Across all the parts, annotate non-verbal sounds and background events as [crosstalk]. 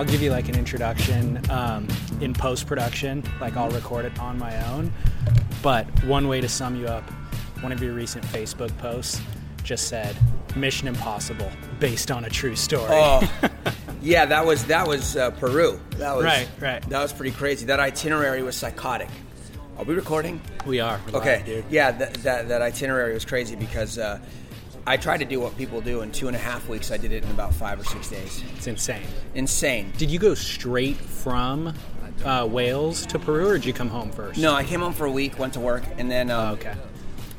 I'll give you like an introduction um, in post production. Like I'll record it on my own. But one way to sum you up, one of your recent Facebook posts just said Mission Impossible based on a true story. Oh, [laughs] yeah, that was that was uh, Peru. That was Right, right. That was pretty crazy. That itinerary was psychotic. Are we recording? we are. Okay. live, dude. Yeah, that, that that itinerary was crazy because uh, I tried to do what people do in two and a half weeks. I did it in about five or six days. It's insane. Insane. Did you go straight from uh, Wales to Peru, or did you come home first? No, I came home for a week, went to work, and then um, Oh, okay.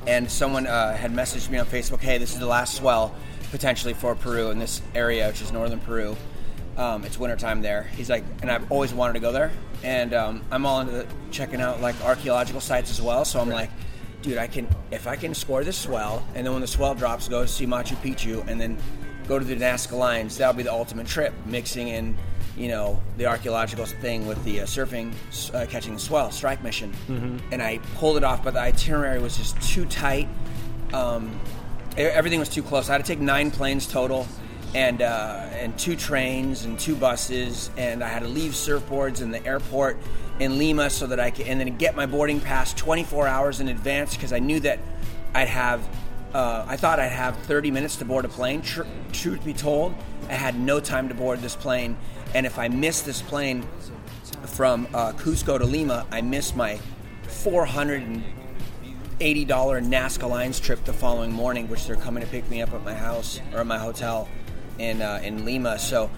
and someone uh, had messaged me on Facebook, "Hey, this is the last swell potentially for Peru in this area, which is northern Peru. Um, it's wintertime there." He's like, and I've always wanted to go there, and um, I'm all into the, checking out like archaeological sites as well. So I'm like, dude, I can if I can score this swell, and then when the swell drops, go see Machu Picchu, and then go to the Nazca Lines. That'll be the ultimate trip, mixing in. You know the archaeological thing with the uh, surfing, uh, catching the swell, strike mission, and I pulled it off, but the itinerary was just too tight um, everything was too close. I had to take nine planes total, and uh, and two trains and two buses, and I had to leave surfboards in the airport in Lima so that I could, and then get my boarding pass 24 hours in advance because I knew that I'd have. Uh, I thought I'd have 30 minutes to board a plane. Tr- truth be told, I had no time to board this plane, and if I missed this plane from uh, Cusco to Lima, I missed my 480 dollar Nazca Lines trip the following morning, which they're coming to pick me up at my house or at my hotel in uh, in Lima. So,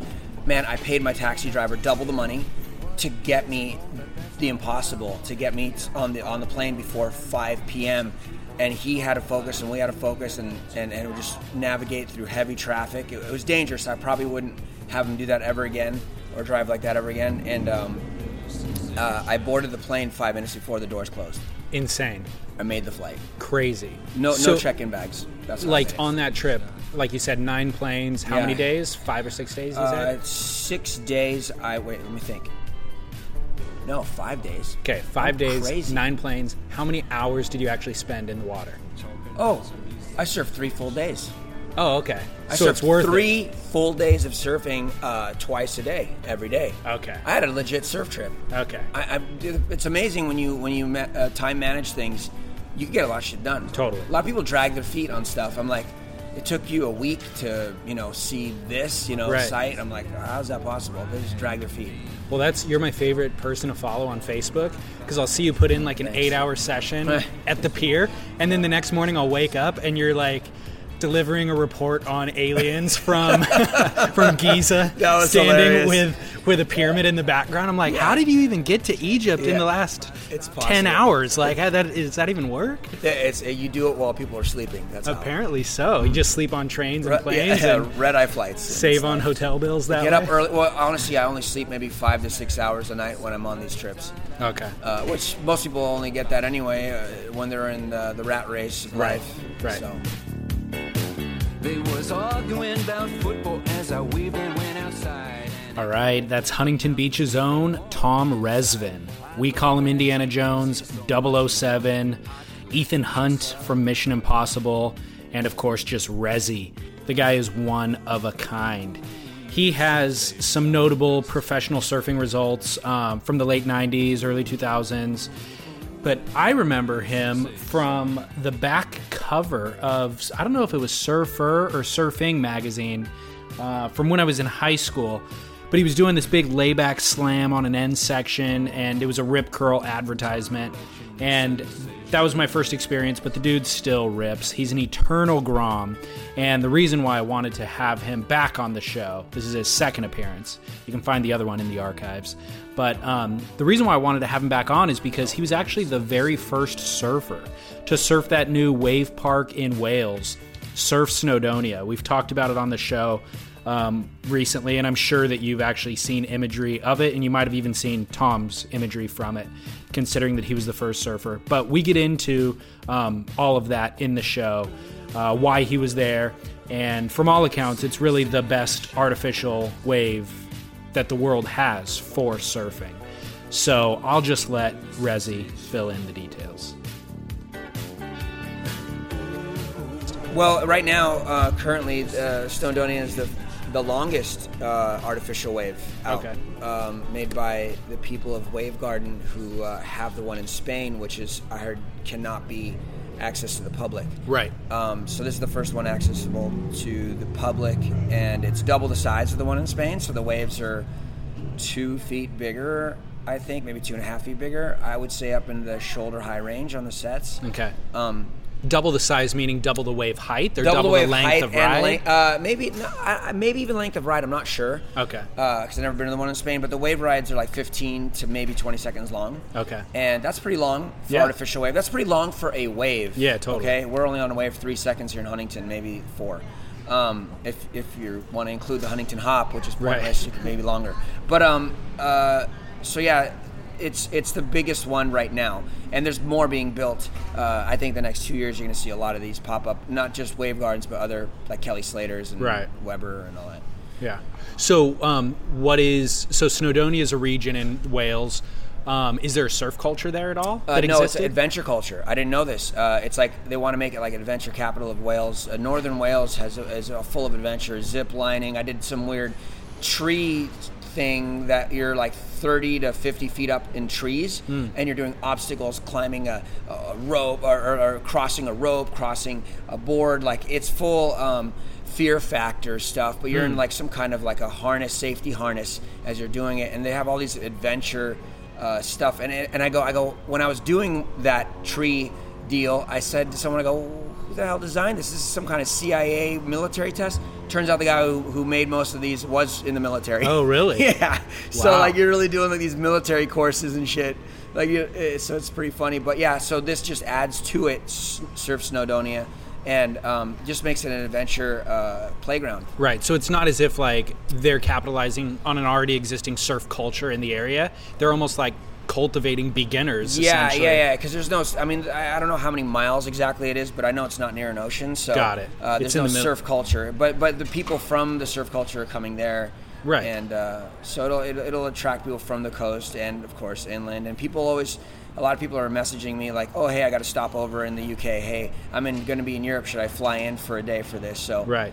man, I paid my taxi driver double the money to get me the impossible, to get me on the on the plane before five p.m. And he had to focus, and we had to focus, and and, and just navigate through heavy traffic. It, it was dangerous. I probably wouldn't have him do that ever again, or drive like that ever again. And um, uh, I boarded the plane five minutes before the doors closed. Insane. I made the flight. Crazy. No, So, no check-in bags. That's Like on that trip, like you said, nine planes. How Yeah. many days? Five or six days? You uh, six days. I wait. Let me think. No, five days. Okay, five Oh, days, crazy. nine planes. How many hours did you actually spend in the water? Oh, I surfed three full days. Oh, okay. I so surfed it's worth three full days of surfing uh, twice a day, every day. Okay. I had a legit surf trip. Okay. I, I, it's amazing when you when you ma- uh, time manage things, you can get a lot of shit done. Totally. A lot of people drag their feet on stuff. I'm like, it took you a week to you know see this you know Right. site. I'm like, how's that possible? They just drag their feet. Well, that's you're my favorite person to follow on Facebook because I'll see you put in like an eight-hour session [laughs] at the pier, and then the next morning I'll wake up and you're like delivering a report on aliens from [laughs] from Giza, [laughs] That was standing hilarious. with with a pyramid in the background. I'm like, how did you even get to Egypt in the last ten hours? Like, how that does that even work? Yeah, It's you do it while people are sleeping. That's how. Apparently so. You just sleep on trains and planes [laughs] yeah, and red eye flights. save on hotel bills that Get way. up early. Well, honestly, I only sleep maybe five to six hours a night when I'm on these trips. Okay. uh, which most people only get that anyway uh, when they're in the, the rat race of Right, life. right. So, They was arguing about football as I and went outside. All right, that's Huntington Beach's own Tom Rezvan. We call him Indiana Jones, 007, Ethan Hunt from Mission Impossible, and of course, just Rezzy. The guy is one of a kind. He has some notable professional surfing results um, from the late 90s, early 2000s. But I remember him from the back cover of, I don't know if it was Surfer or Surfing magazine uh, from when I was in high school. But he was doing this big layback slam on an end section, and it was a Rip Curl advertisement. And that was my first experience, but the dude still rips. He's an eternal Grom. And the reason why I wanted to have him back on the show, this is his second appearance. You can find the other one in the archives. But um, the reason why I wanted to have him back on is because he was actually the very first surfer to surf that new wave park in Wales, Surf Snowdonia. We've talked about it on the show um, recently, and I'm sure that you've actually seen imagery of it, and you might have even seen Tom's imagery from it, considering that he was the first surfer. But we get into um, all of that in the show, uh, why he was there, and from all accounts, it's really the best artificial wave that the world has for surfing. So I'll just let Rezi fill in the details. well, right now, uh, currently, uh, Snowdonia is the the longest uh, artificial wave out, Okay. um, made by the people of Wave Garden, who uh, have the one in Spain, which is I heard cannot be access to the public. Right. Um, so this is the first one accessible to the public, and it's double the size of the one in Spain. So the waves are two feet bigger, I think, maybe two and a half feet bigger. I would say up in the shoulder high range on the sets. Okay. Um, Double the size, meaning double the wave height, or double, double, the wave length height of and ride. length. Uh, maybe no, I, maybe even length of ride. I'm not sure. Okay. Because I've never been to the one in Spain, but the wave rides are like 15 to maybe 20 seconds long. Okay. And that's pretty long for Yeah. artificial wave. That's pretty long for a wave. Yeah, totally. Okay, we're only on a wave three seconds here in Huntington, maybe four. Um, if if you want to include the Huntington hop, which is Right. pointless, can maybe longer. But um, uh, so yeah, it's it's the biggest one right now, and there's more being built. Uh, I think the next two years you're going to see a lot of these pop up, not just wave gardens, but other like Kelly Slater's and Right. Webber and all that. Yeah. So, um, what is so Snowdonia is a region in Wales. Um, is there a surf culture there at all? Uh, no, it's adventure culture. I didn't know this. Uh, it's like they want to make it like adventure capital of Wales. Uh, Northern Wales has a, is a full of adventure, zip lining. I did some weird tree thing that you're like 30 to 50 feet up in trees, Hmm. and you're doing obstacles, climbing a, a rope or, or, or crossing a rope, crossing a board. Like it's full. Um, fear factor stuff but you're in like some kind of like a harness safety harness as you're doing it and they have all these adventure uh, stuff. And and I go, I go. When I was doing that tree deal, I said to someone, I go, who the hell designed this? This is some kind of CIA military test. Turns out the guy who, who made most of these was in the military. Oh, really? [laughs] yeah. So like you're really doing like these military courses and shit. Like you, eh, so it's pretty funny. But yeah, so this just adds to it, Surf Snowdonia, and um, just makes it an adventure uh, playground. Right. So it's not as if like they're capitalizing on an already existing surf culture in the area. They're almost like cultivating beginners. Yeah, yeah, yeah. Because there's no. I mean, I, I don't know how many miles exactly it is, but I know it's not near an ocean. So Got it. Uh, It's there's in no the surf culture, but but the people from the surf culture are coming there. Right. And uh, so it'll, it'll it'll attract people from the coast and of course inland. And people always. A lot of people are messaging me like, "Oh, hey, I got to stop over in the UK. Hey, I'm in, going to be in Europe. Should I fly in for a day for this?" So Right.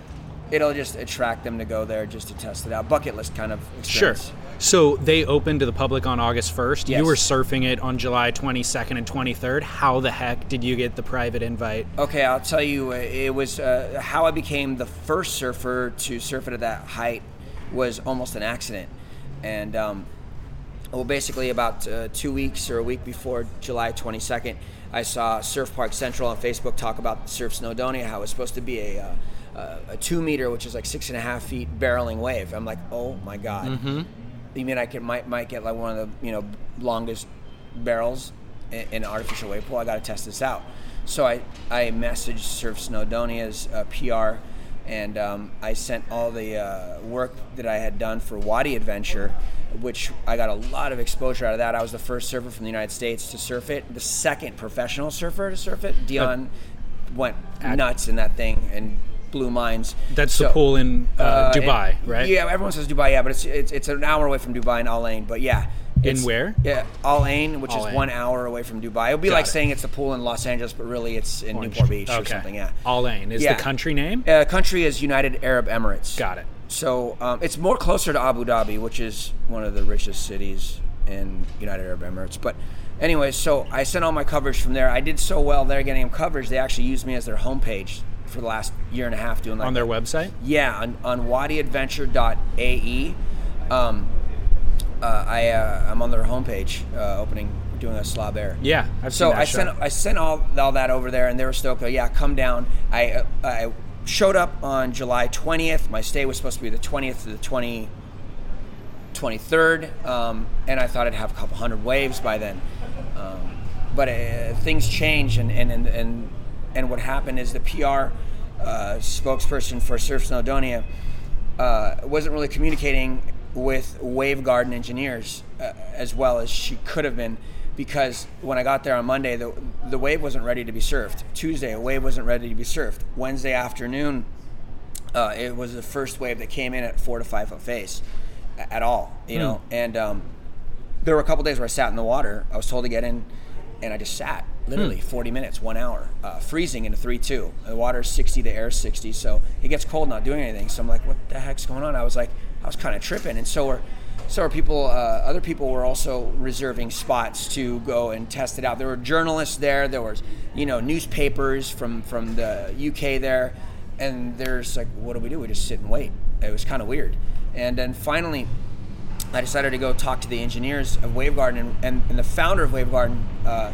It'll just attract them to go there just to test it out. Bucket list kind of Sure. So they opened to the public on August 1st. Yes. You were surfing it on July 22nd and 23rd. How the heck did you get the private invite? Okay, I'll tell you. uh, It was uh, how I became the first surfer to surf it at that height was almost an accident, and um, well, basically about uh, two weeks or a week before July 22nd, I saw Surf Park Central on Facebook talk about Surf Snowdonia, how it was supposed to be a. Uh, uh, a two meter, which is like six and a half feet barreling wave. I'm like, oh my god! Mm-hmm. You mean I could might might get like one of the you know longest barrels in, in an artificial wave pool? I got to test this out. So I I messaged Surf Snowdonia's uh, PR, and um, I sent all the uh, work that I had done for Wadi Adventure, which I got a lot of exposure out of that. I was the first surfer from the United States to surf it, the second professional surfer to surf it. Dion went nuts in that thing and blew minds. That's the pool in uh, uh, Dubai, and- right? Yeah, everyone says Dubai, yeah, but it's it's, it's an hour away from Dubai in Al Ain. But yeah, In where? Yeah, Al Ain, which Al is Ain. one hour away from Dubai. It would be Got like it. saying it's the pool in Los Angeles, but really it's in Orange- Newport Beach or something. Yeah. Al Ain is Yeah. the country name. Uh, country is United Arab Emirates. Got it. So um, it's more closer to Abu Dhabi, which is one of the richest cities in United Arab Emirates. But anyway, so I sent all my coverage from there. I did so well there getting them coverage. They actually used me as their homepage for the last year and a half doing like on their website. yeah, on, on wadiadventure.ae. Um, uh, I, uh, I'm on their homepage uh, opening, doing a slob air. Yeah, I've So seen that I show. sent I sent all, all that over there, and they were stoked. Like, yeah, come down. I uh, I showed up on July 20th. My stay was supposed to be the 20th to the 20, 23rd, um, and I thought I'd have a couple hundred waves by then. Um, but uh, things change, and and, and and and what happened is the PR uh, spokesperson for Surf Snowdonia uh, wasn't really communicating with Wave Garden engineers uh, as well as she could have been because when I got there on Monday, the, the wave wasn't ready to be surfed. Tuesday, a wave wasn't ready to be surfed. Wednesday afternoon, uh, it was the first wave that came in at four to five foot face at all, you know. And um, there were a couple days where I sat in the water. I was told to get in, and I just sat. Literally 40 minutes, one hour, uh, freezing in a 3 2. The water's 60, the air's 60, so it gets cold not doing anything. So I'm like, what the heck's going on? I was like, I was kind of tripping. And so are, so are people, uh, other people were also reserving spots to go and test it out. There were journalists there, there was, you know, newspapers from, from the UK there. And there's like, what do we do? We just sit and wait. It was kind of weird. And then finally, I decided to go talk to the engineers of Wavegarden and, and, and the founder of Wavegarden, uh,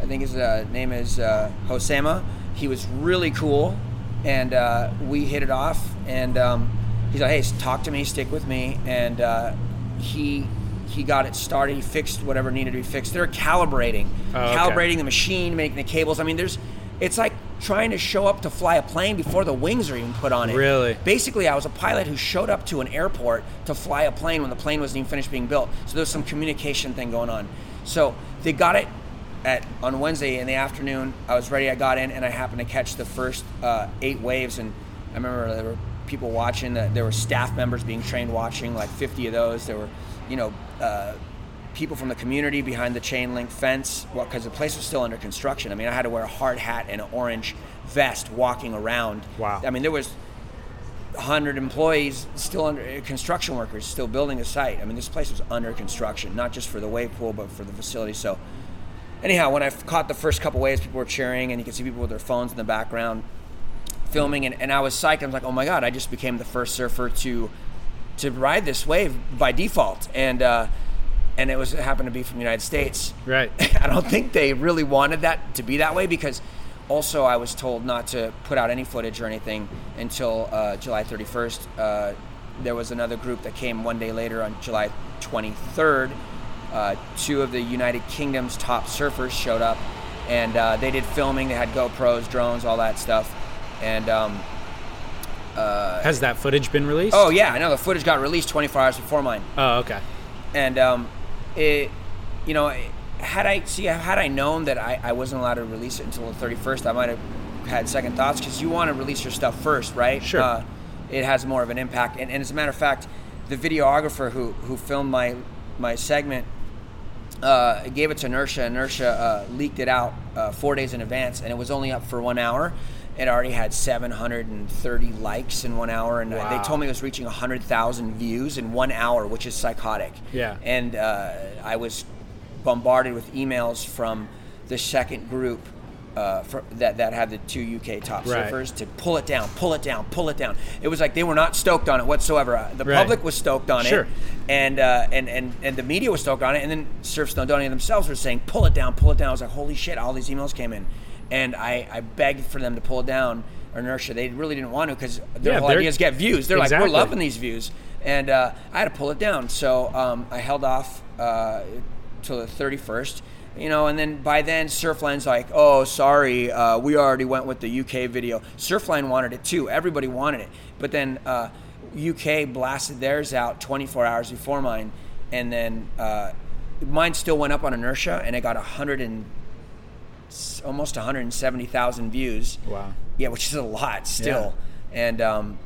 I think his uh, name is uh, Josema. He was really cool, and uh, we hit it off. And um, he's like, "Hey, talk to me, stick with me." And uh, he he got it started. He fixed whatever needed to be fixed. They're calibrating, Oh, okay. calibrating the machine, making the cables. I mean, there's it's like trying to show up to fly a plane before the wings are even put on it. Really? Basically, I was a pilot who showed up to an airport to fly a plane when the plane wasn't even finished being built. So there's some communication thing going on. So they got it at on Wednesday in the afternoon. I was ready. I got in, and I happened to catch the first uh, eight waves. And I remember there were people watching. That there were staff members being trained watching, like 50 of those. There were, you know. Uh, people from the community behind the chain link fence well because the place was still under construction i mean i had to wear a hard hat and an orange vest walking around Wow. i mean there was 100 employees still under construction workers still building the site i mean this place was under construction not just for the wave pool but for the facility so anyhow when I caught the first couple waves people were cheering and you could see people with their phones in the background filming and, and i was psyched i was like oh my god i just became the first surfer to to ride this wave by default and uh and it was it happened to be from the united states Right. [laughs] I don't think they really wanted that to be that way because also I was told not to put out any footage or anything until uh, July 31st. Uh, there was another group that came one day later on July 23rd. Uh, two of the United Kingdom's top surfers showed up and uh, they did filming. They had GoPros, drones, all that stuff. And um, Has that footage been released? oh, yeah, I know the footage got released 24 hours before mine. Oh, okay. and um, it, you know, had I see had I known that I, I wasn't allowed to release it until the thirty first, I might have had second thoughts because you want to release your stuff first, right? Sure. Uh, it has more of an impact, and, and as a matter of fact, the videographer who who filmed my my segment uh, gave it to Inertia. Inertia uh, leaked it out uh, four days in advance, and it was only up for one hour. It already had 730 likes in one hour, and uh, Wow. they told me it was reaching 100,000 views in one hour, which is psychotic. Yeah. And uh, I was bombarded with emails from the second group uh, for, that that had the two UK top Right. surfers to pull it down, pull it down, pull it down. It was like they were not stoked on it whatsoever. Uh, The Right. public was stoked on Sure. it, and, uh, and and and the media was stoked on it, and then Surf Snowdonia themselves were saying, "Pull it down, pull it down." I was like, "Holy shit!" All these emails came in, and I, I begged for them to pull it down. Inertia, they really didn't want to because their Yeah, whole idea is get views. They're like, "We're loving these views," and uh, I had to pull it down. So um, I held off uh, till the 31st. You know, and then by then Surfline's like, "Oh, sorry, uh, we already went with the UK video." Surfline wanted it too. Everybody wanted it, but then uh, UK blasted theirs out 24 hours before mine, and then uh, mine still went up on inertia, and it got 100 and almost 170,000 views. Wow. Yeah, which is a lot still, and um,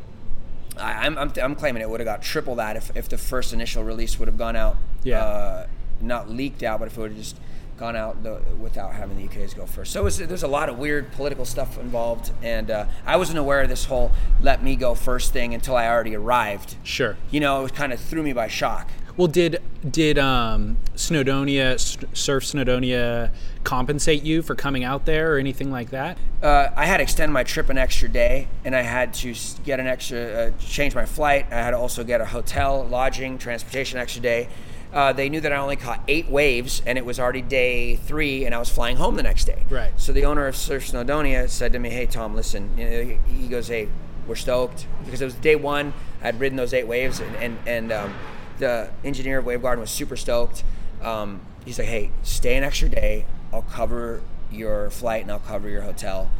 I, I'm, I'm I'm claiming it would have got triple that if, if the first initial release would have gone out. Yeah. Uh, not leaked out, but if it would have just gone out the, without having the UKs go first. So there's a lot of weird political stuff involved, and uh, I wasn't aware of this whole "let me go first thing until I already arrived. Sure. You know, it kind of threw me by shock. Well, did did um, Snowdonia S- Surf Snowdonia compensate you for coming out there or anything like that? uh, I had to extend my trip an extra day, and I had to get an extra, uh, change my flight. I had to also get a hotel, lodging, transportation extra day. Uh, they knew that I only caught eight waves, and it was already day three, and I was flying home the next day. Right. So the owner of Surf Snowdonia said to me, "Hey Tom, listen." You know, he goes, "Hey, we're stoked because it was day one. I'd ridden those eight waves, and and, and um, the engineer of Wave Garden was super stoked. Um, he's like, "Hey, stay an extra day. I'll cover your flight and I'll cover your hotel,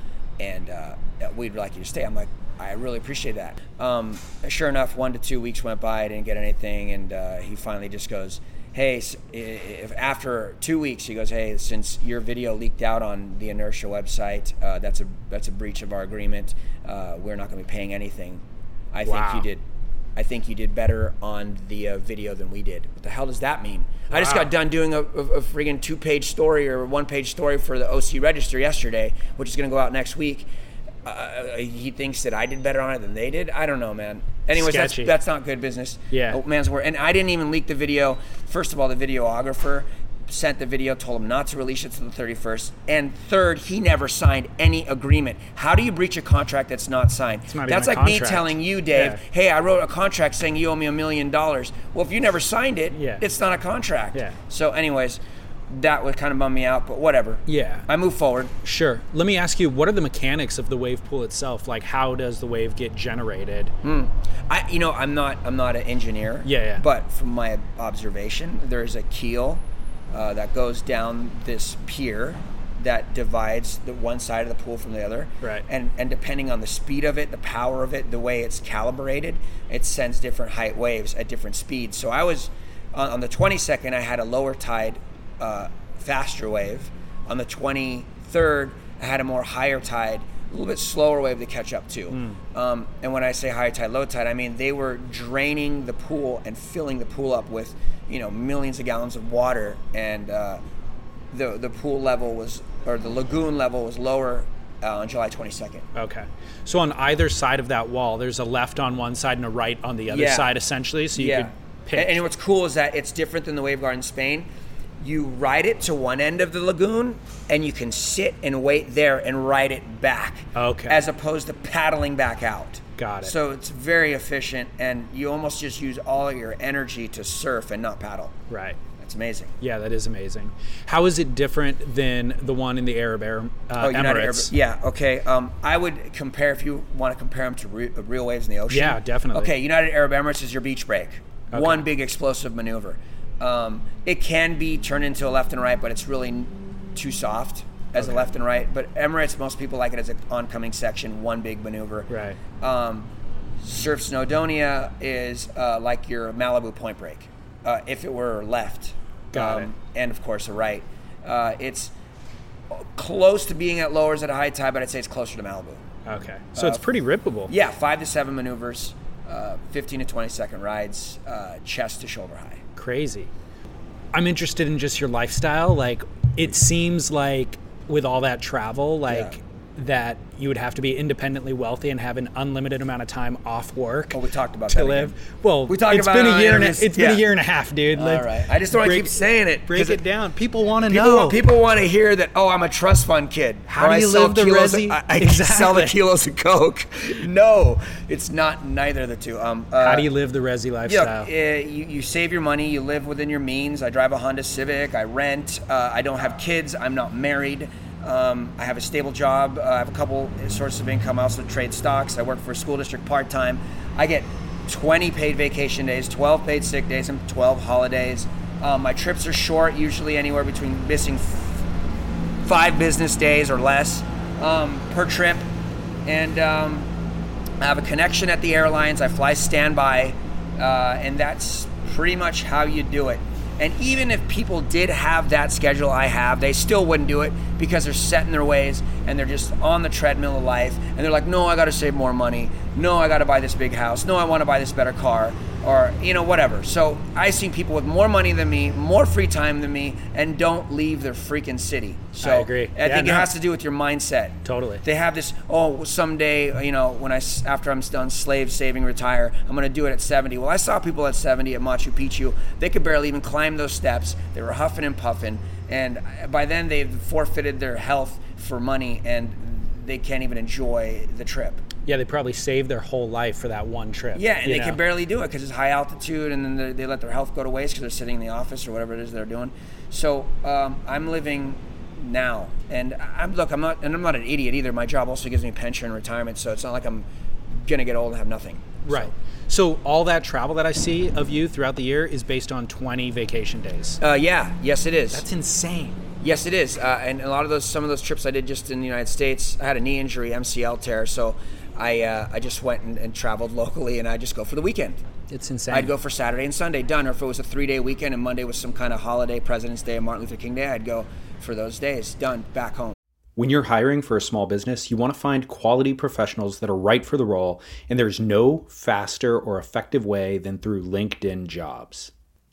and uh, we'd like you to stay." I'm like, "I really appreciate that." Um, sure enough, one to two weeks went by. I didn't get anything, and uh, he finally just goes. Hey, if after two weeks, he goes, "Hey, since your video leaked out on the Inertia website, uh, that's a that's a breach of our agreement. Uh, we're not going to be paying anything. I Wow. think you did I think you did better on the uh, video than we did. What the hell does that mean? I just got done doing a, a, a friggin' two page story or one page story for the OC Register yesterday, which is going to go out next week. Uh, he thinks that I did better on it than they did. I don't know, man. Anyways, that's Sketchy. that's not good business. Yeah. Oh, man's word. And I didn't even leak the video. First of all, the videographer sent the video, told him not to release it to the 31st. And third, he never signed any agreement. How do you breach a contract that's not signed? not that's like me telling you, Dave, Yeah. hey, I wrote a contract saying you owe me a million dollars. Well, if you never signed it, Yeah. it's not a contract. Yeah. So, anyways, that would kind of bum me out, but whatever. Yeah. I move forward. Sure. Let me ask you, what are the mechanics of the wave pool itself? Like, how does the wave get generated? I, you know, I'm not, I'm not an engineer. Yeah, yeah. But from my observation, there's a keel uh, that goes down this pier that divides the one side of the pool from the other. Right. And and depending on the speed of it, the power of it, the way it's calibrated, it sends different height waves at different speeds. So I was on, on the 22nd, I had a lower tide, uh, faster wave. On the 23rd, I had a more higher tide, a little bit slower wave to catch up to. Um, and when I say high tide, low tide, I mean they were draining the pool and filling the pool up with, you know, millions of gallons of water, and uh, the the pool level was, or the lagoon level was lower uh, on July 22nd. Okay. So on either side of that wall, there's a left on one side and a right on the other Yeah. side, essentially. So you yeah. could pick. And, and what's cool is that it's different than the Wave Garden Spain. You ride it to one end of the lagoon, and you can sit and wait there and ride it back. Okay. As opposed to paddling back out. Got it. So it's very efficient, and you almost just use all your energy to surf and not paddle. right. That's amazing. Yeah, that is amazing. How is it different than the one in the Arab Air, uh, Oh, United Arab- Emirates? Yeah. Okay. Um, I would compare if you want to compare them to re- uh, real waves in the ocean. Yeah, definitely. Okay. United Arab Emirates is your beach break. One big explosive maneuver. Um, it can be turned into a left and right, but it's really too soft as a left and right. But Emirates, most people like it as an oncoming section, one big maneuver. Right. Um, Surf Snowdonia is uh, like your Malibu point break, uh, if it were left. Got it. And of course, a right. Uh, it's close to being at lowers at a high tide, but I'd say it's closer to Malibu. Okay. So it's pretty rippable. Uh, Yeah, five to seven maneuvers, uh, 15 to 20 second rides, uh, chest to shoulder high. Crazy. I'm interested in just your lifestyle. Like, it seems like with all that travel, like Yeah. That you would have to be independently wealthy and have an unlimited amount of time off work. Oh, we talked about to that live. again. Well, We talked it's about been a year and a, it's been a year and a half, dude. All Like, right. I just don't want to break- keep saying it. Break it down. People want to know. people want to hear that. Oh, I'm a trust fund kid. How do you live the resi- Of, I, I sell the kilos of coke. No, it's not neither of the two. Um, uh, How do you live the resi Yeah, lifestyle? uh, you, you save your money. You live within your means. I drive a Honda Civic. I rent. Uh, I don't have kids. I'm not married. Um, I have a stable job. Uh, I have a couple sources of income. I also trade stocks. I work for a school district part time. I get 20 paid vacation days, 12 paid sick days, and 12 holidays. Um, my trips are short, usually anywhere between missing f- five business days or less um, per trip. And um, I have a connection at the airlines. I fly standby, uh, and that's pretty much how you do it. And even if people did have that schedule I have, they still wouldn't do it because they're set in their ways and they're just on the treadmill of life. And they're like, no, I got to save more money. No, I got to buy this big house. No, I want to buy this better car. Or, you know, whatever. So I see people with more money than me, more free time than me, and don't leave their freaking city. So I agree. I Yeah, think no. it has to do with your mindset. Totally. They have this. Oh, someday, you know, when I after I'm done slave saving, retire, I'm going to do it at 70. Well, I saw people at 70 at Machu Picchu. They could barely even climb those steps. They were huffing and puffing, and by then they've forfeited their health for money, and they can't even enjoy the trip. Yeah, they probably saved their whole life for that one trip. Yeah, and they know? can barely do it because it's high altitude, and then they, they let their health go to waste because they're sitting in the office or whatever it is they're doing. So um, I'm living now, and I'm look, I'm not, and I'm not an idiot either. My job also gives me pension and retirement, so it's not like I'm gonna get old and have nothing. Right. So all that travel that I see of you throughout the year is based on 20 vacation days. Uh, yeah, yes, it is. That's insane. Yes, it is. Uh, and a lot of those, some of those trips I did just in the United States, I had a knee injury, MCL tear, so I uh, I just went and, and traveled locally, and I just go for the weekend. It's insane. I'd go for Saturday and Sunday, done. Or if it was a three day weekend and Monday was some kind of holiday, President's Day, Martin Luther King Day, I'd go for those days, done, back home. When you're hiring for a small business, you want to find quality professionals that are right for the role, and there's no faster or effective way than through LinkedIn Jobs.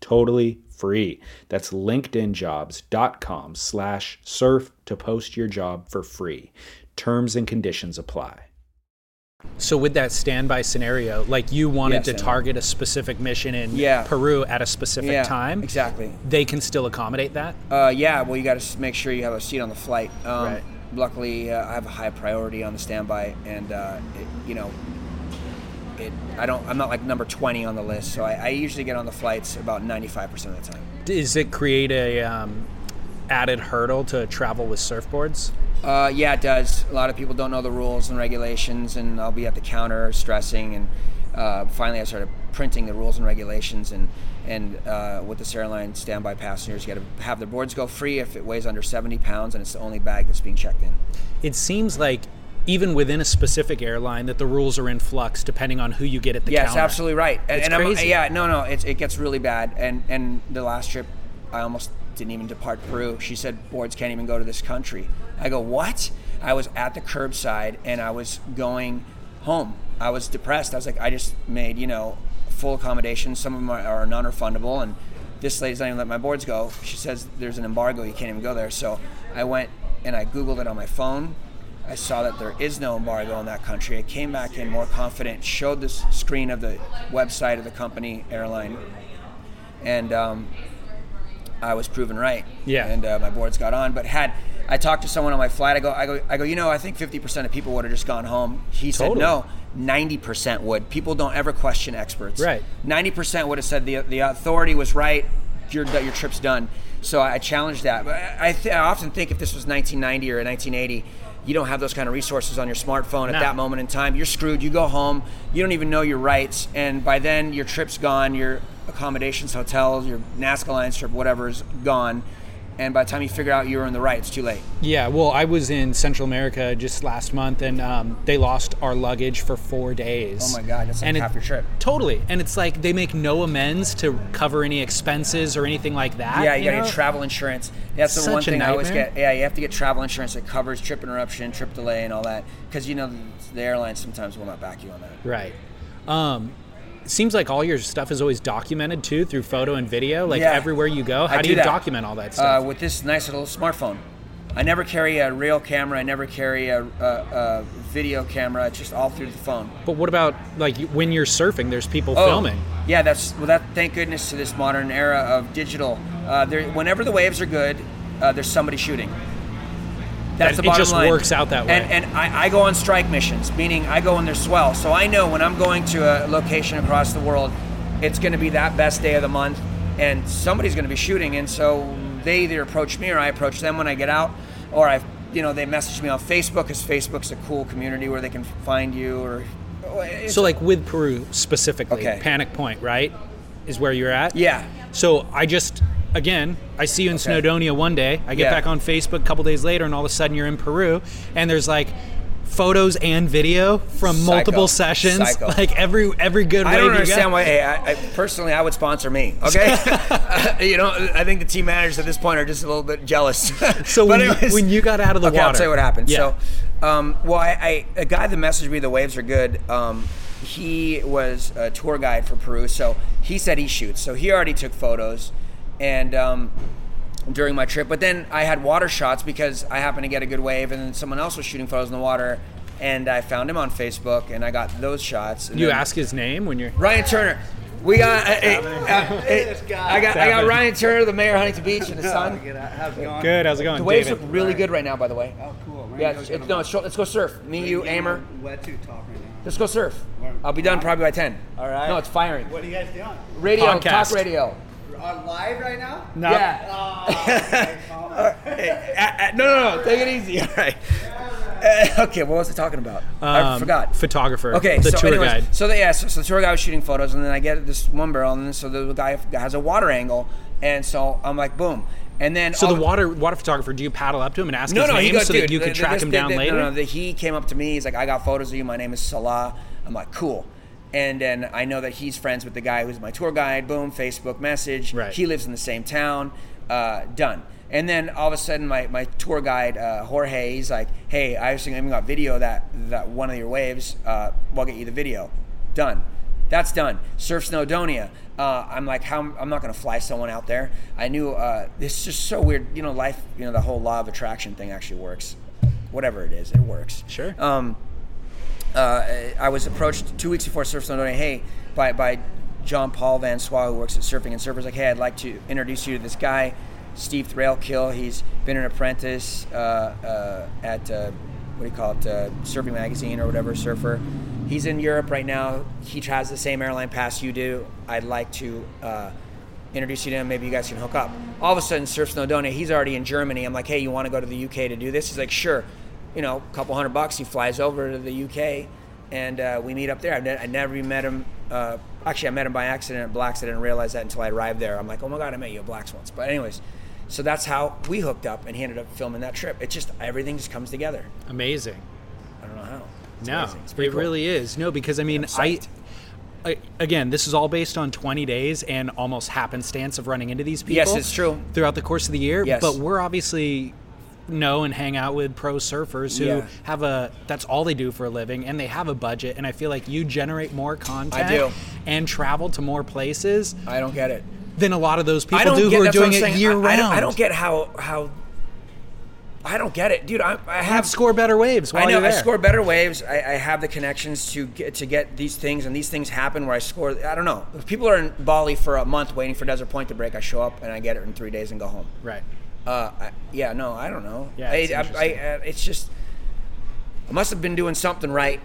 totally free. That's linkedinjobs.com slash surf to post your job for free. Terms and conditions apply. So with that standby scenario, like you wanted Yes, to target a specific mission in Yeah. Peru at a specific Yeah, time, exactly. they can still accommodate that. Uh, yeah, well, you got to make sure you have a seat on the flight. Um, Right. Luckily, uh, I have a high priority on the standby, and uh, it, you know, it. I don't. I'm not like number 20 on the list, so I, I usually get on the flights about 95 percent of the time. Does it create a um, added hurdle to travel with surfboards? Uh, yeah, it does. A lot of people don't know the rules and regulations, and I'll be at the counter stressing. And uh, finally, I started printing the rules and regulations. And and uh, with this airline, standby passengers, you got to have their boards go free if it weighs under 70 pounds, and it's the only bag that's being checked in. It seems like even within a specific airline that the rules are in flux depending on who you get at the Yes, counter. absolutely right. And, It's and I'm- crazy. yeah, no, no, it, it gets really bad. And and the last trip, I almost didn't even depart Peru. She said boards can't even go to this country. I go, what? I was at the curbside and I was going home. I was depressed. I was like, I just made you know full accommodations. Some of them are, are non-refundable, and this lady's not even let my boards go. She says there's an embargo. You can't even go there. So I went and I googled it on my phone. I saw that there is no embargo in that country. I came back in more confident, showed this screen of the website of the company airline, and um, I was proven right. Yeah. And uh, my boards got on, but had I talked to someone on my flight, I go, I go, I go. You know, I think 50% of people would have just gone home. He said no. 90% would. People don't ever question experts. Right. 90% would have said the the authority was right. Your your trip's done. So I challenged that. But I, th- I often think if this was 1990 or 1980, you don't have those kind of resources on your smartphone at No. that moment in time. You're screwed. You go home. You don't even know your rights, and by then your trip's gone. Your accommodations, hotels, your Nazca Lines trip, whatever is gone. And by the time you figure out you were in the right, it's too late. Yeah, well, I was in Central America just last month, and um, they lost our luggage for four days. Oh my God, that's like And it- half your trip. Totally, and it's like they make no amends to cover any expenses or anything like that. Yeah, you, gotta know? get travel insurance. That's the Such one thing I always get. Yeah, you have to get travel insurance that covers trip interruption, trip delay, and all that. Because you know the airlines sometimes will not back you on that. Right. Um, it seems like all your stuff is always documented too through photo and video. Like Yeah. everywhere you go, how I do you that. document all that Uh, stuff? with this nice little smartphone. I never carry a real camera. I never carry a, a, a video camera. It's just all through the phone. but what about like when you're surfing? There's people Oh, filming. Yeah, that's well. That thank goodness to this modern era of digital. Uh, there, whenever the waves are good, uh, there's somebody shooting. That's That- the it bottom just line. works out that way. And, and I, I go on strike missions, meaning I go when there's swell. So I know when I'm going to a location across the world, it's going to be that best day of the month, and somebody's going to be shooting. And so they either approach me or I approach them when I get out, or I, you know, they message me on Facebook because Facebook's a cool community where they can find you. Or So like with Peru specifically, Okay. Panic Point, right, is where you're at. yeah, So I just again, I see you in Okay. Snowdonia one day. I get Yeah. back on Facebook a couple days later, and all of a sudden you're in Peru, and there's like photos and video from Psycho. multiple sessions. Psycho. [laughs] Like every every good I don't understand why. Hey, I, I, personally, I would sponsor me. [laughs] Okay, [laughs] you know, I think the team managers at this point are just a little bit jealous. So when, you, anyways- when you got out of the okay, water, I'll tell you what happened. Yeah. So, um, well, I, I a guy that messaged me the waves are good. Um, he was a tour guide for Peru, so he said he shoots. So he already took photos, and um, during my trip. But then I had water shots because I happened to get a good wave, and then someone else was shooting photos in the water, and I found him on Facebook, and I got those shots. And You then- ask his name when you're. Ryan Turner. We got. Uh, uh, uh, [laughs] I got. I got? Ryan Turner, the mayor of Huntington Beach, and his son. How's it going? Good. How's it going, The waves David? look really good right now, by the way. Oh, cool. We're Yeah, gonna it's, go it's, no, it's, let's go surf. Me, you, Get him Amer. on Wetsuit talk right now. Let's go surf. I'll be done probably by ten. All right. No, it's firing. What are you guys doing? Radio, Podcast. talk radio. On live right now? No. Yeah. Oh, okay. Hey, uh, uh, no, no, no. Take it easy. [laughs] All right. Uh, okay, what was I talking about? I Um, forgot. Photographer. Okay, The so tour anyways, guide. So the, yeah, so, so the tour guy was shooting photos, and then I get this one barrel, and then so the guy has a water angle, and so I'm like, boom, and then So all the of- water water photographer, do you paddle up to him and ask no, his no, name goes, so that you the- can track this- him down the- later? No, no, the, he came up to me. He's like, I got photos of you. My name is Salah. I'm like, cool. And then I know that he's friends with the guy who's my tour guide. Boom, Facebook message. Right. He lives in the same town. Uh, done. And then all of a sudden, my, my tour guide uh, Jorge, he's like, "Hey, I actually even got video of that that one of your waves. Uh, we'll get you the video. Done. That's done. Surf Snowdonia. Uh, I'm like, how I'm not gonna fly someone out there. I knew uh, it's just so weird. You know, life. You know, the whole law of attraction thing actually works. Whatever it is, it works. Sure. Um, uh, I was approached two weeks before Surf Snowdonia. Hey, by by John Paul Van Swae, who works at Surfing and Surfers. Like, hey, I'd like to introduce you to this guy, Steve Thrailkill. He's been an apprentice uh, uh, at uh, what do you call it, uh, Surfing Magazine or whatever, Surfer. He's in Europe right now. He has the same airline pass you do. I'd like to. Uh, introduce you to him. Maybe you guys can hook up. All of a sudden, Surf Snowdonia, he's already in Germany. I'm like, hey, you want to go to the UK to do this? He's like, sure. You know, a couple hundred bucks. He flies over to the UK, and uh, we meet up there. I, ne- I never even met him. Uh, actually, I met him by accident at Blacks. I didn't realize that until I arrived there. I'm like, oh my god, I met you at Blacks once. But anyways, so that's how we hooked up, and he ended up filming that trip. It just everything just comes together. Amazing. I don't know how. It's No. It cool. really is. No, because I mean, I. I, again, this is all based on 20 days and almost happenstance of running into these people. Yes, it's true. Throughout the course of the year. Yes. But we're obviously know and hang out with pro surfers who Yeah. have a that's all they do for a living and they have a budget and I feel like you generate more content do. and travel to more places I don't get it. than a lot of those people I don't do get, who are doing it saying. year I, round. I don't, I don't get how how. I don't get it, dude. I, I have score better waves I know I score better waves. I, I have the connections to get to get these things, and these things happen where I score. I don't know. If people are in Bali for a month waiting for Desert Point to break, I show up and I get it in three days and go home. Right. Uh, I, yeah, no, I don't know. Yeah, it's I, I, interesting. uh, it's just I must have been doing something right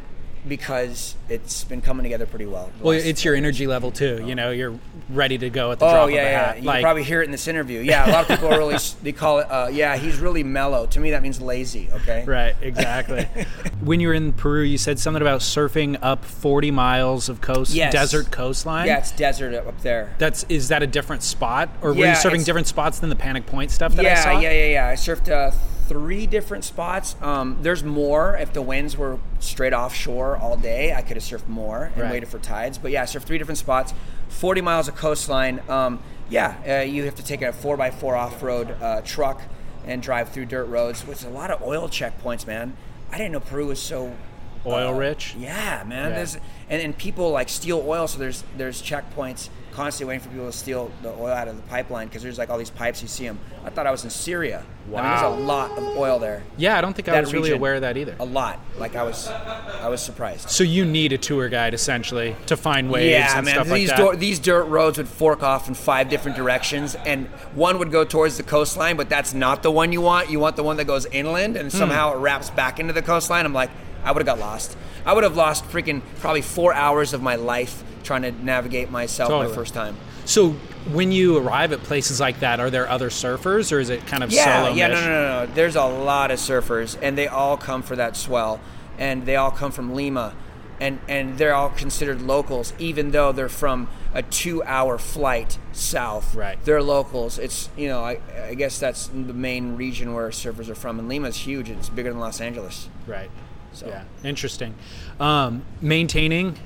because it's been coming together pretty well. Well, it's your energy level too. You know, you're ready to go at the Oh drop yeah, of a yeah. hat. You Like, probably hear it in this interview. Yeah, a lot of people are really they call it. Uh, yeah, he's really mellow. To me, that means lazy. Okay. [laughs] Right, exactly. [laughs] when you were in Peru, you said something about surfing up 40 miles of coast Yes. desert coastline. Yeah, it's desert up there. That's is that a different spot, or were Yeah, you surfing different spots than the Panic Point stuff that I yeah, saw? yeah, yeah, yeah. I surfed uh, three different spots. Um, there's more. If the winds were straight offshore all day, I could have surfed more and Right. waited for tides. But yeah, I surfed three different spots, 40 miles of coastline. Um, yeah, uh, you have to take a four x four off-road uh, truck and drive through dirt roads, with a lot of oil checkpoints, man. I didn't know Peru was so Oil uh, rich. Yeah, man. Yeah. There's and, and people like steal oil, so there's there's checkpoints constantly waiting for people to steal the oil out of the pipeline because there's like all these pipes. You see them. I thought I was in Syria. I mean, Wow. there's a lot of oil there. Yeah, I don't think I That was really aware of that either. A lot. Like I was, I was surprised. So you need a tour guide essentially to find ways. Yeah, and man. stuff like These that. dor- these dirt roads would fork off in five different directions, and one would go towards the coastline, but that's not the one you want. You want the one that goes inland, Hmm. and somehow it wraps back into the coastline. I'm like, I would have got lost. I would have lost freaking probably four hours of my life trying to navigate myself Totally. my first time. so when you arrive at places like that, are there other surfers, or is it kind of Yeah, solo? yeah, no, no, no, no. There's a lot of surfers, and they all come for that swell, and they all come from Lima, and and they're all considered locals, even though they're from a two-hour flight south. Right. They're locals. It's you know, I, I guess that's the main region where surfers are from, and Lima's huge. It's bigger than Los Angeles. Right. So. Yeah, interesting. Um, maintaining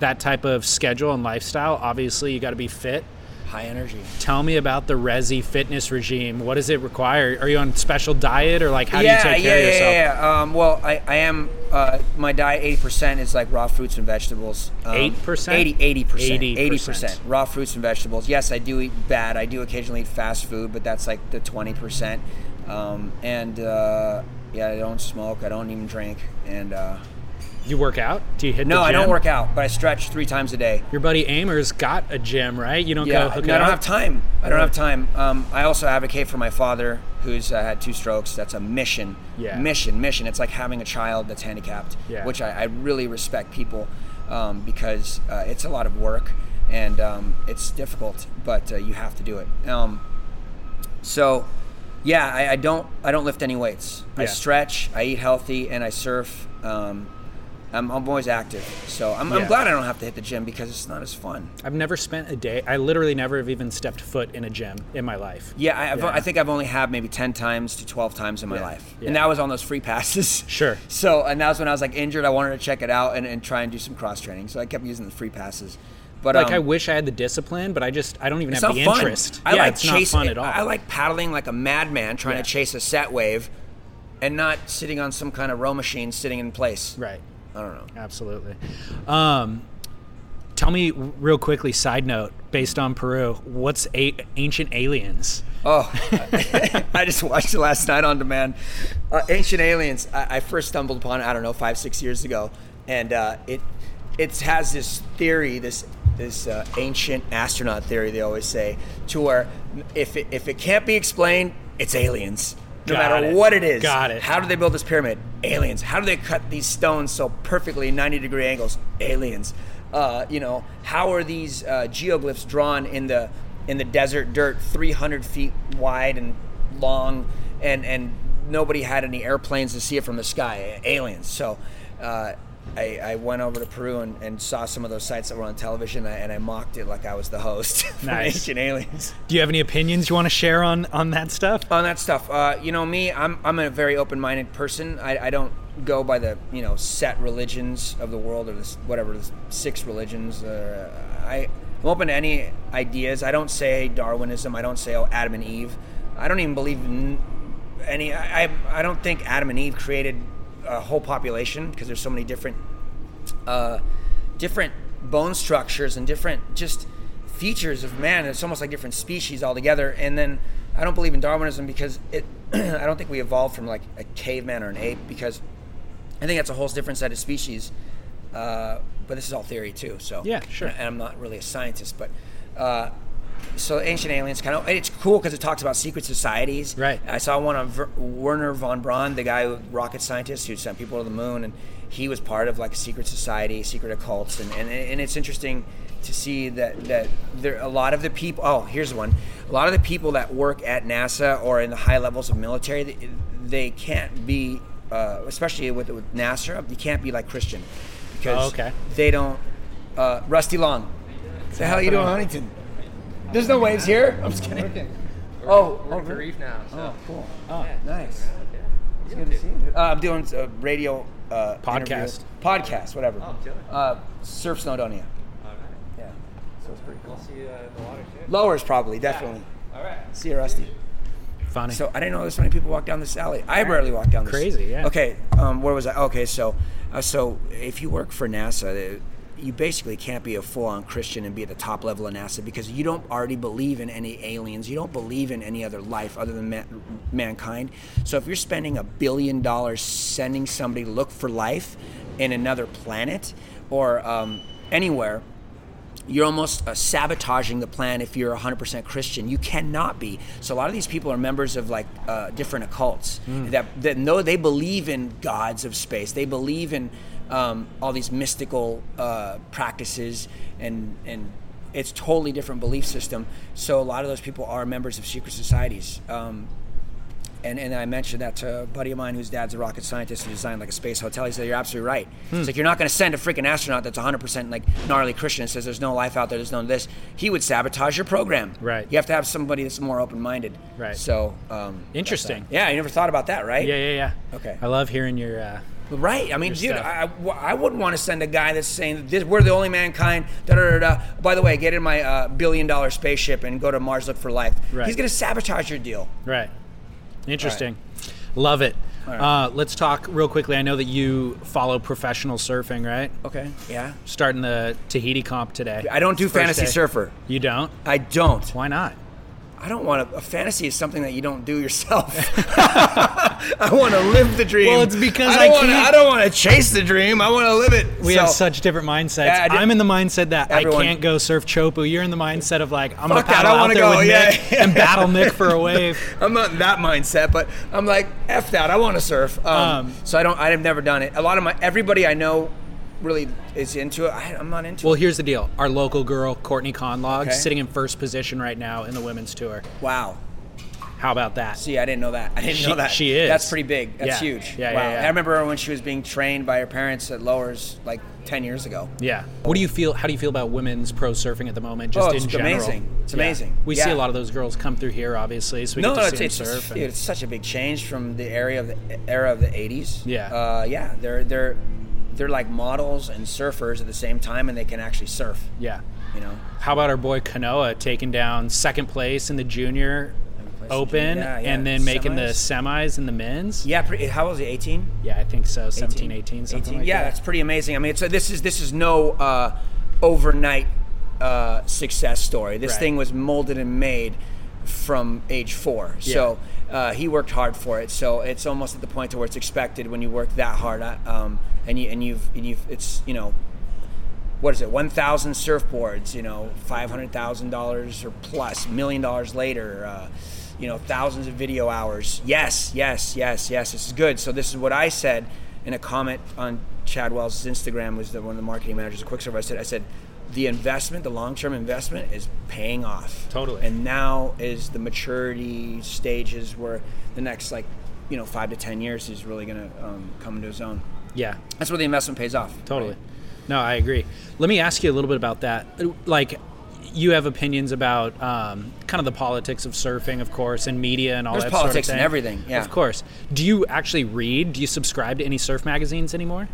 that type of schedule and lifestyle, obviously, you got to be fit. high energy. Tell me about the Resi fitness regime. What does it require? Are you on special diet or like how yeah, do you take yeah, care of yourself? yeah, yeah. Um, well, I, I am. Uh, my diet eighty percent is like raw fruits and vegetables. Um, 8%? 80 percent. 80%. Eighty percent raw fruits and vegetables. Yes, I do eat bad. I do occasionally eat fast food, but that's like the twenty percent. Um, and uh, yeah, I don't smoke. I don't even drink. And uh, You work out? Do you hit no, I don't work out, but I stretch three times a day. Your buddy Amer's got a gym, right? You don't Yeah, go hook no, I don't up? have time. I don't have time. Um, I also advocate for my father, who's uh, had two strokes. That's a mission. Yeah. Mission, mission. It's like having a child that's handicapped, Yeah. which I, I really respect people um, because uh, it's a lot of work and um, it's difficult, but uh, you have to do it. Um, so, yeah, I, I don't I don't lift any weights. I stretch, I eat healthy, and I surf. Um, I'm, I'm always active, so I'm, I'm glad I don't have to hit the gym because it's not as fun. I've never spent a day. I literally never have even stepped foot in a gym in my life. Yeah, I, I've, Yeah. I think I've only had maybe ten times to twelve times in my Yeah, life, yeah. and that was on those free passes. [laughs] Sure. So, and that was when I was like injured. I wanted to check it out and, and try and do some cross training. So I kept using the free passes. But Like um, I wish I had the discipline, but I just I don't even have the fun. interest. I yeah, like it's chasing. not fun at all. I like paddling like a madman, trying Yeah. to chase a set wave, and not sitting on some kind of row machine sitting in place. right. I don't know. Absolutely. Um, tell me real quickly. Side note, based on Peru, what's a- ancient aliens? Oh, [laughs] I just watched it last night on demand. Uh, Ancient Aliens. I, I first stumbled upon it. I don't know five six years ago, and uh, it it has this theory, this this uh, ancient astronaut theory. They always say to where if it, if it can't be explained, it's aliens. No Got matter it. what it is. Got it. How do they build this pyramid? Aliens. How do they cut these stones so perfectly 90 degree angles? Aliens. Uh, you know, how are these uh, geoglyphs drawn in the in the desert dirt, 300 feet wide and long, and and nobody had any airplanes to see it from the sky? Aliens. So. Uh, I, I went over to Peru and, and saw some of those sites that were on television, and I, and I mocked it like I was the host [laughs] Nice. Ancient Aliens Do you have any opinions you want to share on on that stuff? on that stuff. Uh, you know me, I'm I'm a very open-minded person. I, I don't go by the you know set religions of the world or this whatever the six religions. Uh, I I'm open to any ideas. I don't say Darwinism. I don't say oh Adam and Eve. I don't even believe in any. I I, I don't think Adam and Eve created a whole population because there's so many different uh, different bone structures and different just features of man. It's almost like different species altogether. And then I don't believe in Darwinism because it. [clears throat] I don't think we evolved from like a caveman or an ape because I think that's a whole different set of species. Uh, but this is all theory too. So Yeah, sure. And I'm not really a scientist, but. Uh, so ancient aliens kind of it's cool because it talks about secret societies Right. I saw one on Ver- Wernher von Braun, the guy, rocket scientist who sent people to the moon, and he was part of like a secret society, secret occults, and, and, and it's interesting to see that that there a lot of the people. Oh, here's one. A lot of the people that work at NASA or in the high levels of military, they, they can't be, uh, especially with, with NASA, you can't be like Christian because Oh, okay. they don't. Uh, Rusty Long, the hell you doing, Huntington? There's no waves here. I'm just kidding. Oh, We're oh, at the reef now. So. Oh, cool. Oh, nice. It's good to see you. Uh, I'm doing a radio uh, Podcast. interview. Podcast, whatever. Oh, chilling. Uh, Surf Snowdonia. All right. Yeah. So it's pretty We'll see you uh, at the water soon. Lowers probably, definitely. All right. See you, Rusty. Funny. So I didn't know there's so many people walk down this alley. I barely walk down this. Crazy, yeah. Okay, um, where was I? Okay, so uh, so if you work for NASA, uh, you basically can't be a full-on Christian and be at the top level of NASA because you don't already believe in any aliens. You don't believe in any other life other than ma- mankind. So if you're spending a billion dollars sending somebody to look for life in another planet or um, anywhere, you're almost uh, sabotaging the plan if you're 100% Christian. You cannot be. So a lot of these people are members of like uh, different occults that that know they believe in gods of space. They believe in um, all these mystical uh, practices and and it's totally different belief system. So a lot of those people are members of secret societies. Um, and, and I mentioned that to a buddy of mine whose dad's a rocket scientist who designed like a space hotel. He said, You're absolutely right. Hmm. It's like, you're not going to send a freaking astronaut that's 100% like gnarly Christian and says there's no life out there, there's no this. He would sabotage your program. Right. You have to have somebody that's more open minded. Right. So, um, Interesting. yeah, you never thought about that, right? Yeah, yeah, yeah. Okay. I love hearing your uh, Right. I mean, dude. I, I wouldn't want to send a guy that's saying this, we're the only mankind. Da, da, da, da. By the way, get in my uh, billion dollar spaceship and go to Mars, look for life. Right. He's going to sabotage your deal. Right. Interesting. Love it. Uh, let's talk real quickly. I know that you follow professional surfing, right? Okay. Yeah. Starting the Tahiti comp today. I don't do First fantasy day. surfer. You don't? I don't. Why not? I don't want to. A fantasy is something that you don't do yourself. [laughs] I want to live the dream. Well, it's because I I don't wanna- can't- I don't want to chase the dream. I want to live it. We So- have such different mindsets. Yeah, I I'm in the mindset that Everyone- I can't go surf Chopu. You're in the mindset of like I'm gonna paddle I out there go, with yeah, Nick yeah. and battle Nick for a wave. [laughs] I'm not in that mindset, but I'm like f that. I want to surf. Um, Um, so I don't. I've never done it. A lot of my everybody I know really is into it. I, I'm not into Well, it. Well, here's the deal. Our local girl, Courtney Conlogue, Okay. sitting in first position right now in the women's tour. Wow. How about that? See, I didn't know that. I didn't She- know that. she is. That's pretty big. That's Yeah. huge. Yeah, yeah, wow. yeah. I remember her when she was being trained by her parents at Lowers like 10 years ago. Yeah. What do you feel? How do you feel about women's pro surfing at the moment? Just Oh, in it's general. amazing. It's amazing. We see a lot of those girls come through here, obviously, so we No, get to it's, see them it's, surf. dude, and- it's such a big change from the area of the era of the 80s. Yeah. Uh, yeah. They're they're they're like models and surfers at the same time, and they can actually surf. yeah. You know. How about our boy Kanoa taking down second place in the junior open yeah, yeah. and then making the Semis? semis in the men's? Yeah. Pretty, how old is he? 18. Yeah, I think so. 17, 18, something like yeah, that. that's pretty amazing. I mean, it's a, this is this is no uh, overnight uh, success story. This Right. thing was molded and made from age four. So uh, he worked hard for it. So it's almost at the point to where it's expected when you work that hard. uh, Um, and you and you've and you've it's you know what is it 1000 surfboards you know $500000 or plus million dollars later uh, you know thousands of video hours yes yes yes yes this is good so this is what i said in a comment on chad wells' instagram was the one of the marketing managers of quiksilver i said i said the investment the long-term investment is paying off Totally. and now is the maturity stages where the next like you know five to ten years is really going to um, come into his own Yeah. that's where the investment pays off Totally. right? No, I agree. Let me ask you a little bit about that. Like, you have opinions about um, kind of the politics of surfing, of course, and media and all There's that politics sort of thing. everything, yeah. Of course. Do you actually read? Do you subscribe to any surf magazines anymore?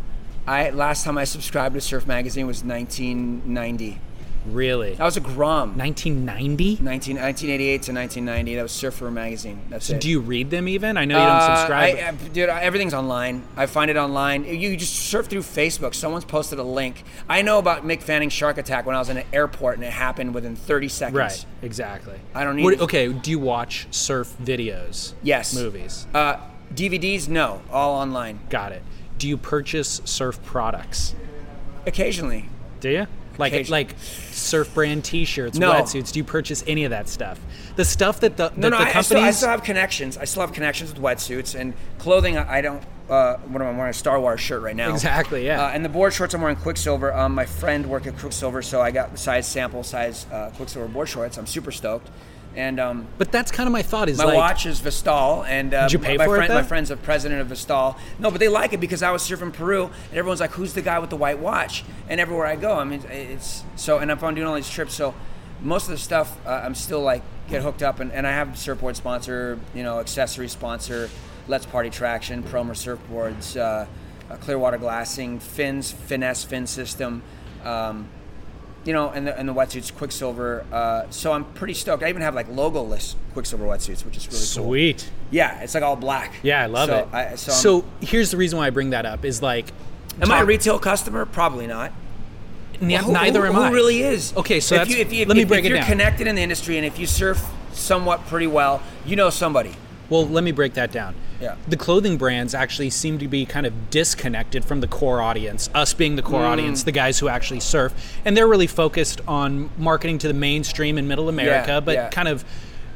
I last time I subscribed to Surf Magazine was 1990. Really? That was a Grom. 1990? 19, 1988 to 1990. That was Surfer Magazine. That's it. Do you read them even? I know you don't Uh, subscribe. I, I, dude, everything's online. I find it online. You just surf through Facebook. Someone's posted a link. I know about Mick Fanning's shark attack when I was in an airport and it happened within 30 seconds. right, exactly. I don't need What, okay, do you watch surf videos? Yes. Movies? Uh, DVDs, no. All online. Got it. Do you purchase surf products? Occasionally. Do you? Like like surf brand T-shirts, No. wetsuits. Do you purchase any of that stuff? The stuff that the, that No, no, the I, I, still, I still have connections. I still have connections with wetsuits and clothing. I, I don't. Uh, what am I wearing? A Star Wars shirt right now. Exactly, yeah. Uh, and the board shorts I'm wearing Quiksilver. Um, my friend worked at Quiksilver, so I got the size sample size uh, Quiksilver board shorts. I'm super stoked. And um, but that's kind of my thought. Is my like, watch is Vestal, and uh, Did you pay my, for it, friend, though? my friend's a president of Vestal. No, but they like it because I was here from Peru, and everyone's like, "Who's the guy with the white watch?" And everywhere I go, I mean, it's so. And I'm doing all these trips, so most of the stuff uh, I'm still like get hooked up, and, and I have surfboard sponsor, you know, accessory sponsor, Let's Party Traction, Promer surfboards, uh, uh, Clearwater glassing, fins, finesse fin system. Um, you know, and the, and the wetsuits, Quiksilver. Uh, so I'm pretty stoked. I even have like logo-less Quiksilver wetsuits, which is really cool. Sweet. Yeah, it's like all black. Yeah, I love so it. I, so, so here's the reason why I bring that up is like, am I a retail customer? Probably not. N- Who- neither who, am who I. Who really is? Okay, so if that's- you, if you, let me if, break if it you're connected in the industry and if you surf somewhat pretty well, you know somebody. Well, let me break that down. Yeah. The clothing brands actually seem to be kind of disconnected from the core audience, us being the Mm. core audience, the guys who actually surf. And they're really focused on marketing to the mainstream in middle America, but yeah. kind of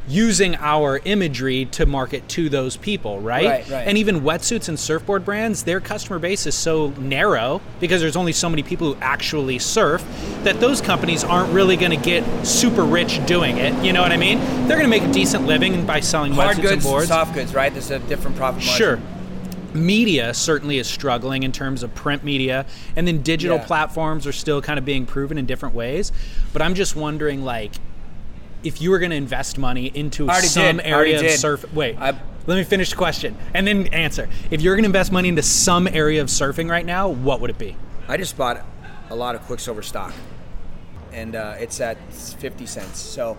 using our imagery to market to those people, right? Right, right. And even wetsuits and surfboard brands, their customer base is so narrow because there's only so many people who actually surf that those companies aren't really going to get super rich doing it. You know what I mean? They're going to make a decent living by selling Hard wetsuits goods, and boards. soft goods, right? There's a different profit margin. Sure. Media certainly is struggling in terms of print media, and then digital Yeah. platforms are still kind of being proven in different ways. But I'm just wondering, like, if you were going to invest money into some did. Area of did. surf. Wait, I- Let me finish the question and then answer. If you're going to invest money into some area of surfing right now, what would it be? I just bought a lot of Quiksilver stock, and uh, it's at 50 cents. So,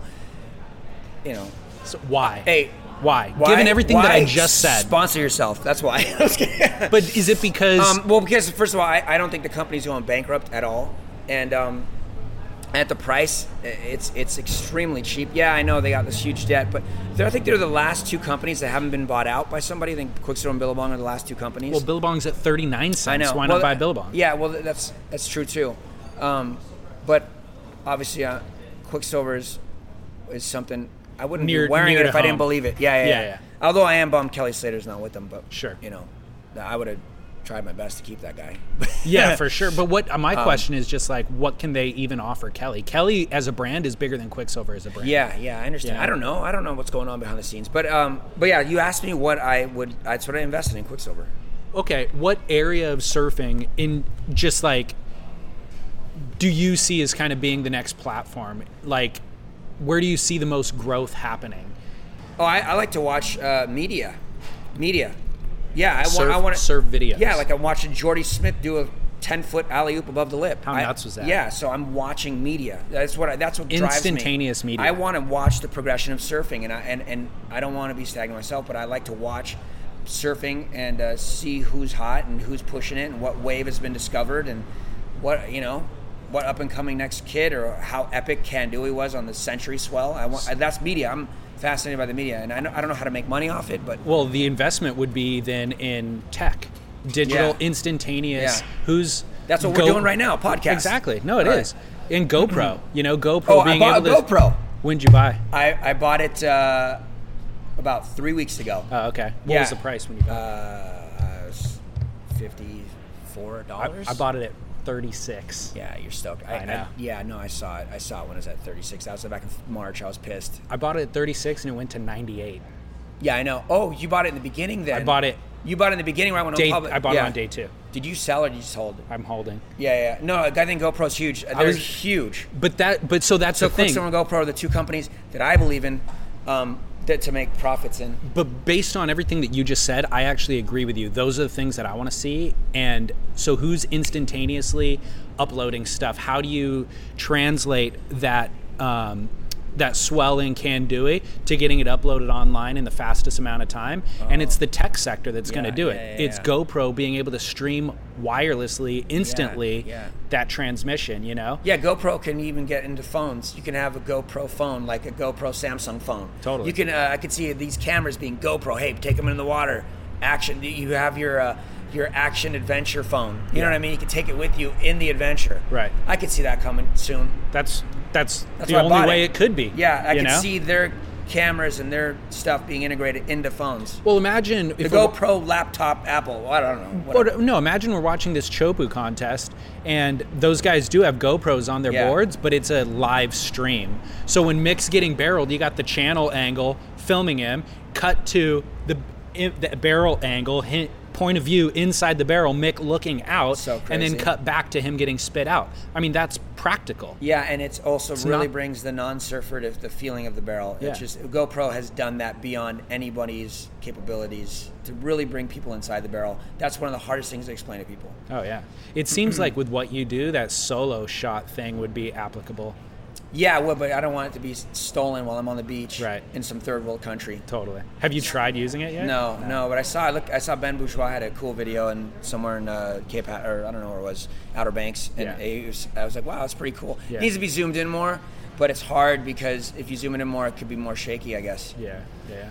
you know, So why? hey, why? why- Given everything that I just said. sponsor yourself. That's why. [laughs] I was kidding. but is it because Um, well, because first of all, I, I don't think the company's going bankrupt at all, and um, at the price, it's it's extremely cheap. Yeah, I know they got this huge debt, but I think they're the last two companies that haven't been bought out by somebody. I think Quiksilver and Billabong are the last two companies. well, Billabong's at 39 cents. I know. Why Well, not buy Billabong? Yeah, well, that's that's true too. Um, but obviously, uh, Quiksilver is, is something I wouldn't Near- be wearing it if to I didn't believe it. Yeah yeah, Yeah, yeah, yeah. Although I am bummed Kelly Slater's not with them, but Sure. you know, I would have tried my best to keep that guy. [laughs] Yeah, for sure. But what uh, my Um, question is just like, what can they even offer Kelly? Kelly as a brand is bigger than Quiksilver as a brand. Yeah, yeah, I understand. Yeah. I don't know. I don't know what's going on behind the scenes, but um, but yeah, you asked me what I would. That's what I invested in Quiksilver. Okay, what area of surfing in just like do you see as kind of being the next platform? Like, where do you see the most growth happening? Oh, I, I like to watch uh, media, media. Yeah, I Surf, want. I want to surf videos. Yeah, like I'm watching Jordy Smith do a ten foot alley oop above the lip. How I- nuts was that? Yeah, so I'm watching media. That's what. I, that's what drives me. Instantaneous media. I want to watch the progression of surfing, and I and, and I don't want to be stagnant myself, but I like to watch surfing and uh, see who's hot and who's pushing it, and what wave has been discovered, and what you know. What up and coming next kid, or how epic Kandui was on the Century Swell? I want. That's media. I'm fascinated by the media, and I, know, I don't know how to make money off it, but Well, the investment would be then in tech, digital, Yeah. instantaneous. Yeah. Who's That's what Go- we're doing right now, podcast. Exactly. No, it Right. is. And GoPro, you know, GoPro Oh, I bought able a to. GoPro. When'd you buy? I, I bought it uh, about three weeks ago. Oh, okay. What Yeah. was the price when you bought Uh, it was Fifty-four dollars. I, I bought it at 36. Yeah, you're stoked. I know. yeah, no, I saw it. I saw it when it was at thirty-six. That was back in March. I was pissed. I bought it at 36 and it went to 98. Yeah, I know. Oh, you bought it in the beginning then. I bought it You bought it in the beginning right when it day. went public. I bought yeah. it on day two. Did you sell or did you just hold it? I'm holding. Yeah, yeah. No, I think GoPro's huge. They're was- huge. But that, but so that's So the thing. And GoPro are the two companies that I believe in um, that to make profits in. But based on everything that you just said, I actually agree with you. Those are the things that I want to see. And so, who's instantaneously uploading stuff? How do you translate that um, that swell in Kandui to getting it uploaded online in the fastest amount of time? And it's the tech sector that's going to Yeah, do it. yeah, yeah, it's yeah. GoPro being able to stream wirelessly instantly yeah. that transmission. You know. Yeah, GoPro can even get into phones. You can have a GoPro phone, like a GoPro Samsung phone. Totally. You can. Uh, I could see these cameras being GoPro. Hey, take them in the water. Action. You have your uh, your action adventure phone. You know what I mean? You can take it with you in the adventure. Right. I could see that coming soon. That's that's, That's the only way it. it. could be. Yeah, I can know? see their cameras and their stuff being integrated into phones. Well, imagine The if GoPro laptop Apple. I don't know. Or, no, imagine we're watching this Chopu contest, and those guys do have GoPros on their Yeah. boards, but it's a live stream. So when Mick's getting barreled, you got the channel angle filming him, cut to the, the barrel angle, hint, point of view inside the barrel, Mick looking out, So and then cut back to him getting spit out. I mean, that's practical. Yeah, and it's also really not- brings the non-surfer to the feeling of the barrel. Yeah. It's just GoPro has done that beyond anybody's capabilities to really bring people inside the barrel. That's one of the hardest things to explain to people. Oh, yeah. It seems [clears throat] like with what you do, that solo shot thing would be applicable. Yeah, well, but I don't want it to be stolen while I'm on the beach Right. in some third world country. Totally. Have you tried using it yet? No, no, but I saw I look I saw Ben Bourgeois had a cool video and somewhere in uh, Cape or I don't know where it was Outer Banks and Yeah. it was, I was like wow that's pretty cool. Yeah. It needs to be zoomed in more, but it's hard because if you zoom it in more it could be more shaky I guess. Yeah, yeah.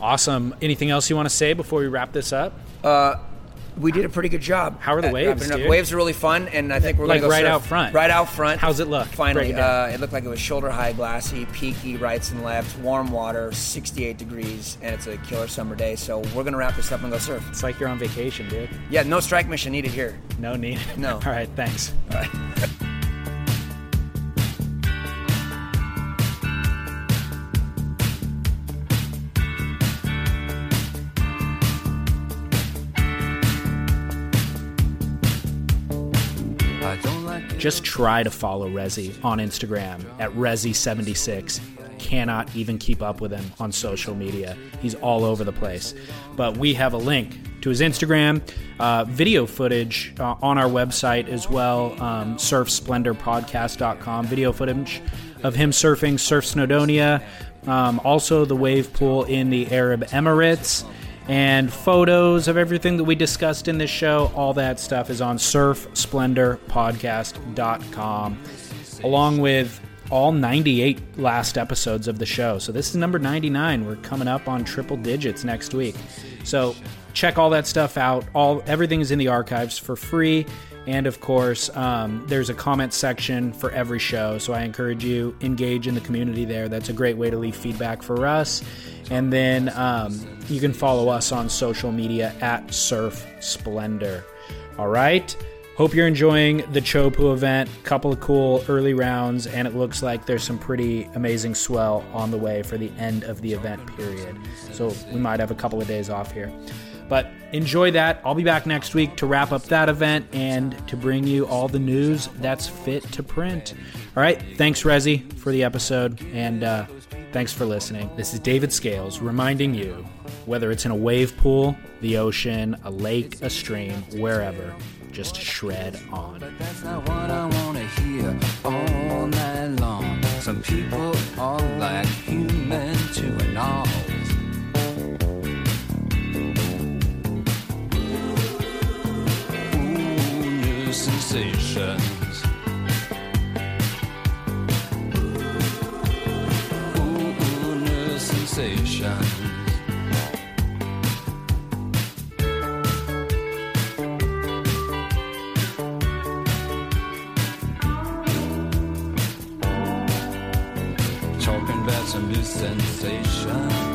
Awesome. Anything else you want to say before we wrap this up? We did a pretty good job. How are the waves, wrapping it up. dude? Waves are really fun, and I think we're Like gonna go right surf out front? Right out front. How's it look? Finally, it uh, it looked like it was shoulder high, glassy, peaky, rights and lefts, warm water, 68 degrees, and it's a killer summer day. So we're gonna wrap this up and go surf. It's like you're on vacation, dude. Yeah, no strike mission needed here. No need. No. [laughs] All right, thanks. All right. Just try to follow Rezi on Instagram at Rezi76. cannot even keep up with him on social media. He's all over the place. But we have a link to his Instagram, uh, video footage uh, on our website as well, um, surfsplendorpodcast.com, video footage of him surfing Surf Snowdonia, um, also the wave pool in the Arab Emirates, and photos of everything that we discussed in this show. All that stuff is on surfsplendorpodcast.com, along with all 98 last episodes of the show. So this is number 99. We're coming up on triple digits next week. So check all that stuff out. All everything is in the archives for free. And of course, um, there's a comment section for every show. So I encourage you engage in the community there. That's a great way to leave feedback for us. And then um, you can follow us on social media at Surf Splendor. All right. Hope you're enjoying the Chopu event. Couple of cool early rounds, and it looks like there's some pretty amazing swell on the way for the end of the event period. So we might have a couple of days off here. But enjoy that. I'll be back next week to wrap up that event and to bring you all the news that's fit to print. All right. Thanks, Rezi, for the episode. And uh, thanks for listening. This is David Scales reminding you whether it's in a wave pool, the ocean, a lake, a stream, wherever, just shred on. But that's not what I wanna hear all night long. Some people are like human to an all. Sensations. Ooh, ooh, new sensations. talking about some new sensations.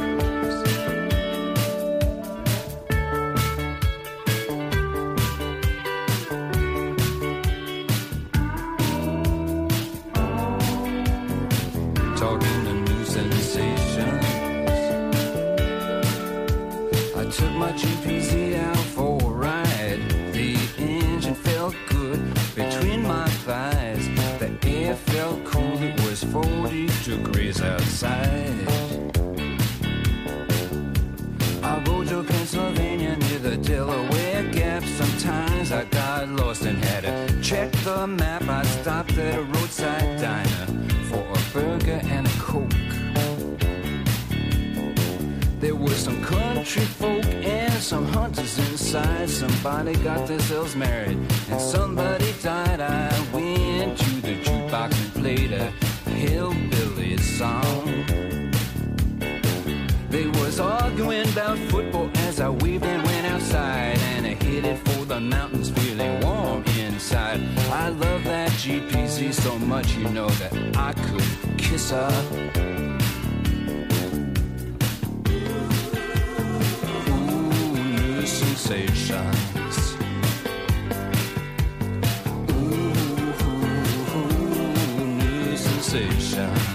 Her. Ooh, new sensations. Ooh, new sensations.